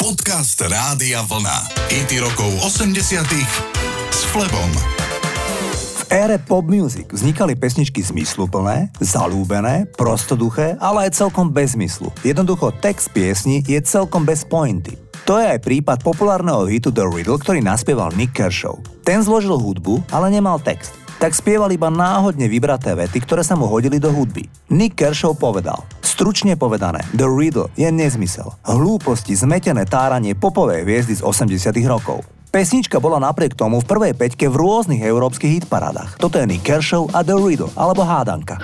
Podcast Rádia Vlna. IT rokov 80 s Flebom. V ére pop music vznikali pesničky zmysluplné, zalúbené, prostoduché, ale aj celkom bez zmyslu. Jednoducho text piesni je celkom bez pointy. To je aj prípad populárneho hitu The Riddle, ktorý naspieval Nick Kershaw. Ten zložil hudbu, ale nemal text tak spieval iba náhodne vybraté vety, ktoré sa mu hodili do hudby. Nick Kershaw povedal, stručne povedané, The Riddle je nezmysel, hlúposti, zmetené táranie popovej hviezdy z 80 rokov. Pesnička bola napriek tomu v prvej peťke v rôznych európskych hitparádach. Toto je Nick Kershaw a The Riddle, alebo hádanka.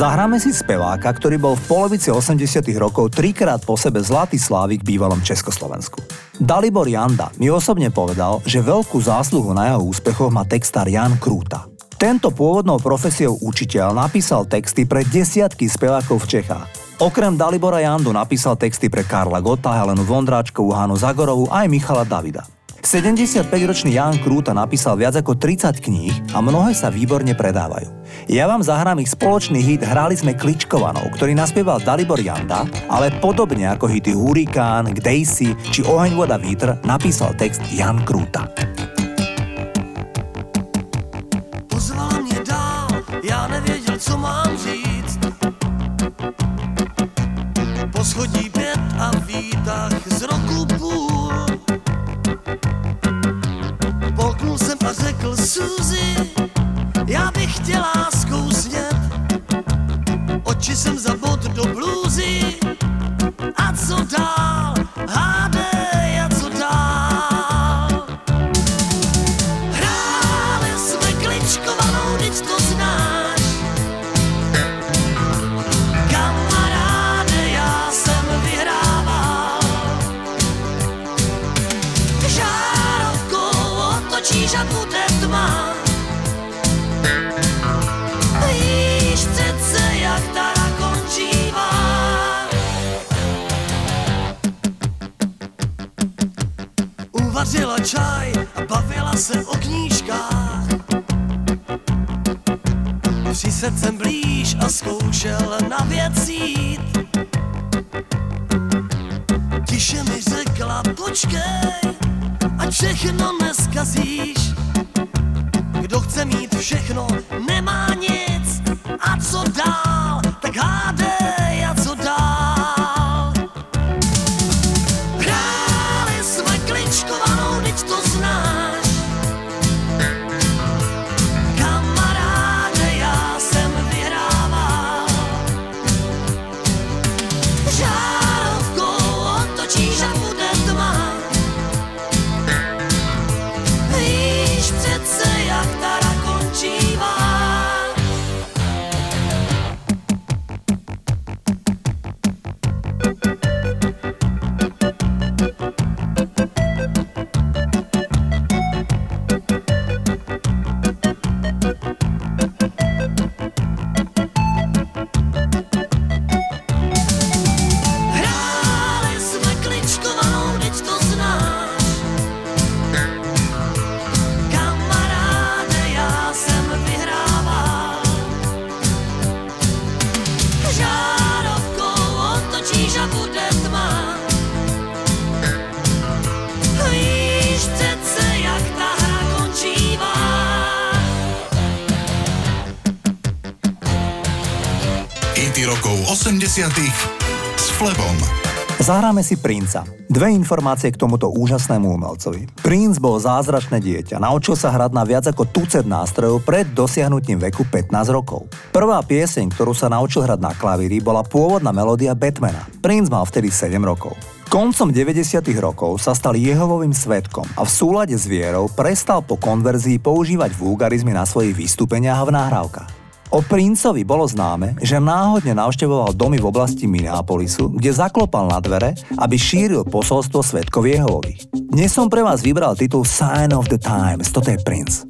Zahráme si speváka, ktorý bol v polovici 80 rokov trikrát po sebe zlatý slávik v bývalom Československu. Dalibor Janda mi osobne povedal, že veľkú zásluhu na jeho úspechoch má textár Jan Krúta. Tento pôvodnou profesiou učiteľ napísal texty pre desiatky spevákov v Čechách. Okrem Dalibora Jandu napísal texty pre Karla Gota, Helenu Vondráčkovú, Hanu Zagorovu aj Michala Davida. 75-ročný Jan Krúta napísal viac ako 30 kníh a mnohé sa výborne predávajú. Ja vám zahrám ich spoločný hit Hrali sme Kličkovanou, ktorý naspieval Dalibor Janda, ale podobne ako hity Hurikán, Gdejsi či Oheň, voda, vítr napísal text Jan Krúta. já nevěděl, co mám říct. Po schodí pět a výtah z roku půl. Suzy, já bych chtěla zkousnět. Oči počkej, ať všechno neskazíš. Kdo chce mít všechno, nemá nic. A co dál, tak hádej, 80 s Flebom. Zahráme si Princa. Dve informácie k tomuto úžasnému umelcovi. Prince bol zázračné dieťa. Naučil sa hrať na viac ako tucet nástrojov pred dosiahnutím veku 15 rokov. Prvá pieseň, ktorú sa naučil hrať na klavíri, bola pôvodná melódia Batmana. Prince mal vtedy 7 rokov. Koncom 90. rokov sa stal Jehovovým svetkom a v súlade s vierou prestal po konverzii používať vulgarizmy na svojich vystúpeniach a v nahrávkach. O princovi bolo známe, že náhodne navštevoval domy v oblasti Minneapolisu, kde zaklopal na dvere, aby šíril posolstvo svetkov Jehovových. Dnes som pre vás vybral titul Sign of the Times, toto je Prince.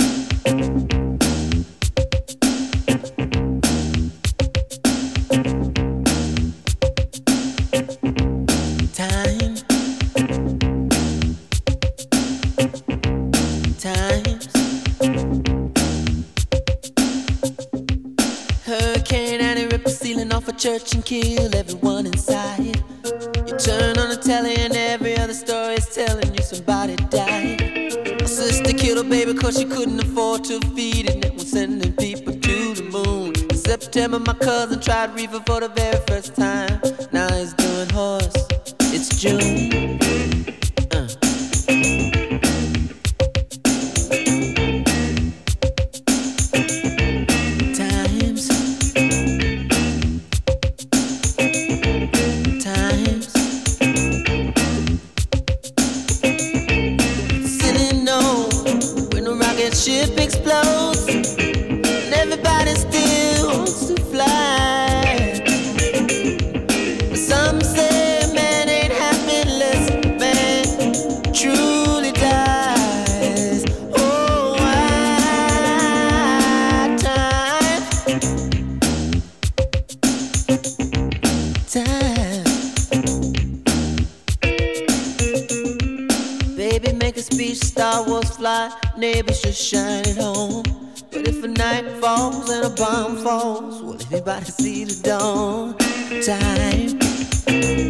Hurricane and it ripped the ceiling off a church and killed everyone inside. You turn on the telly and every other story is telling you somebody died. A sister killed her baby cause she couldn't afford to feed it. And it was sending people to the moon. In September, my cousin tried reefer for the very first time. Now he's doing horse. It's June. Star Wars fly, neighbors should shine at home. But if a night falls and a bomb falls, will anybody see the dawn? Time.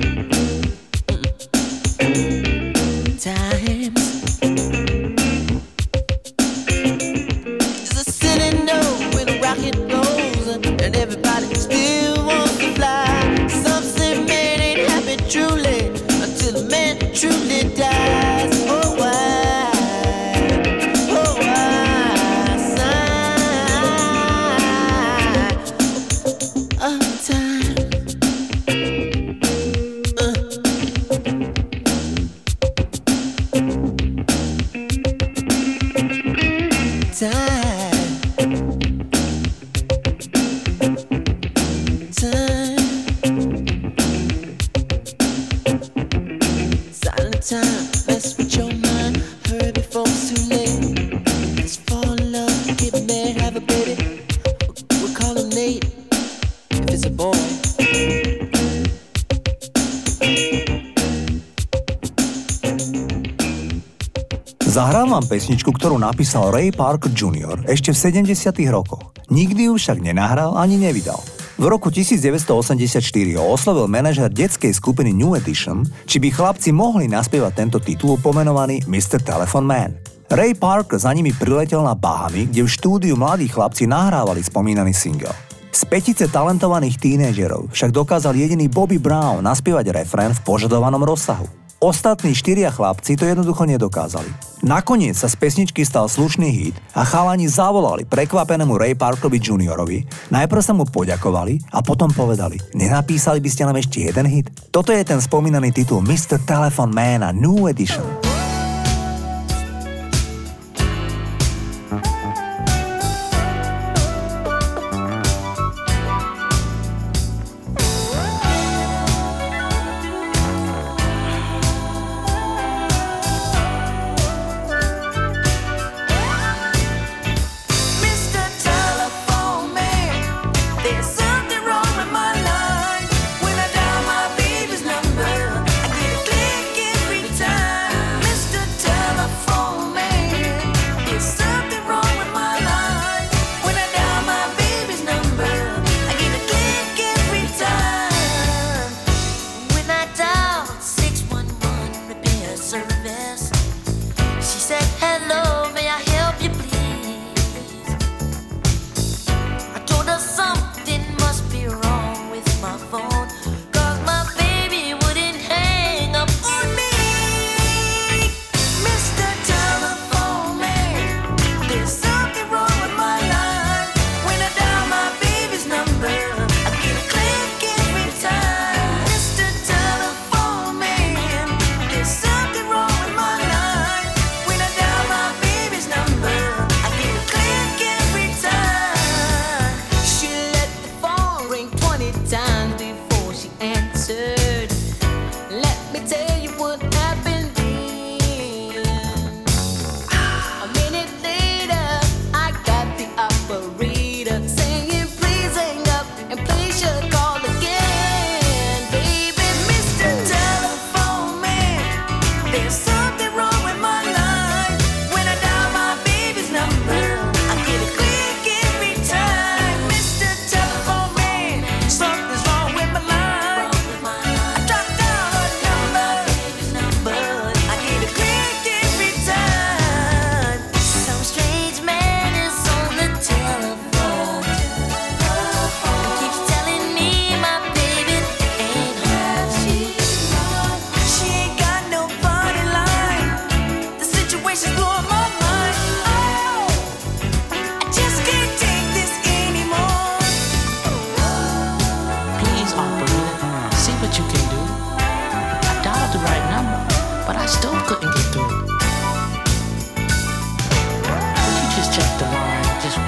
vám pesničku, ktorú napísal Ray Parker Jr. ešte v 70. rokoch. Nikdy ju však nenahral ani nevydal. V roku 1984 ho oslovil manažer detskej skupiny New Edition, či by chlapci mohli naspievať tento titul pomenovaný Mr. Telephone Man. Ray Park za nimi priletel na Bahamy, kde v štúdiu mladí chlapci nahrávali spomínaný single. Z petice talentovaných tínežerov však dokázal jediný Bobby Brown naspievať refrén v požadovanom rozsahu. Ostatní štyria chlapci to jednoducho nedokázali. Nakoniec sa z pesničky stal slušný hit a chalani zavolali prekvapenému Ray Parkovi juniorovi. Najprv sa mu poďakovali a potom povedali, nenapísali by ste nám ešte jeden hit? Toto je ten spomínaný titul Mr. Telephone Man a New Edition.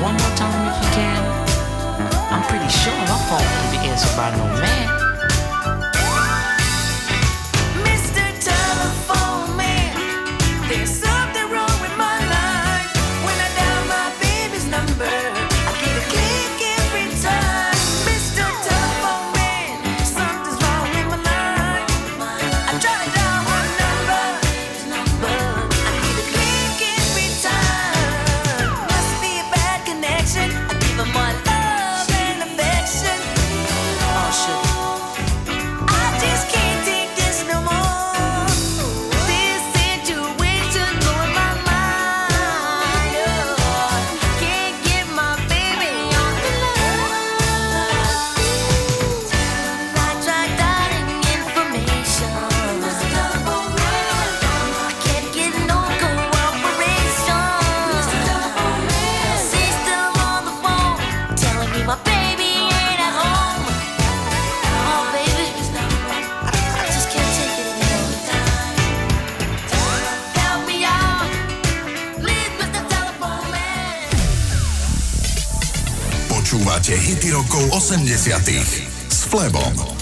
one more time if you can. I'm pretty sure my phone could be answered by no man. Rokov 80 s Flebom.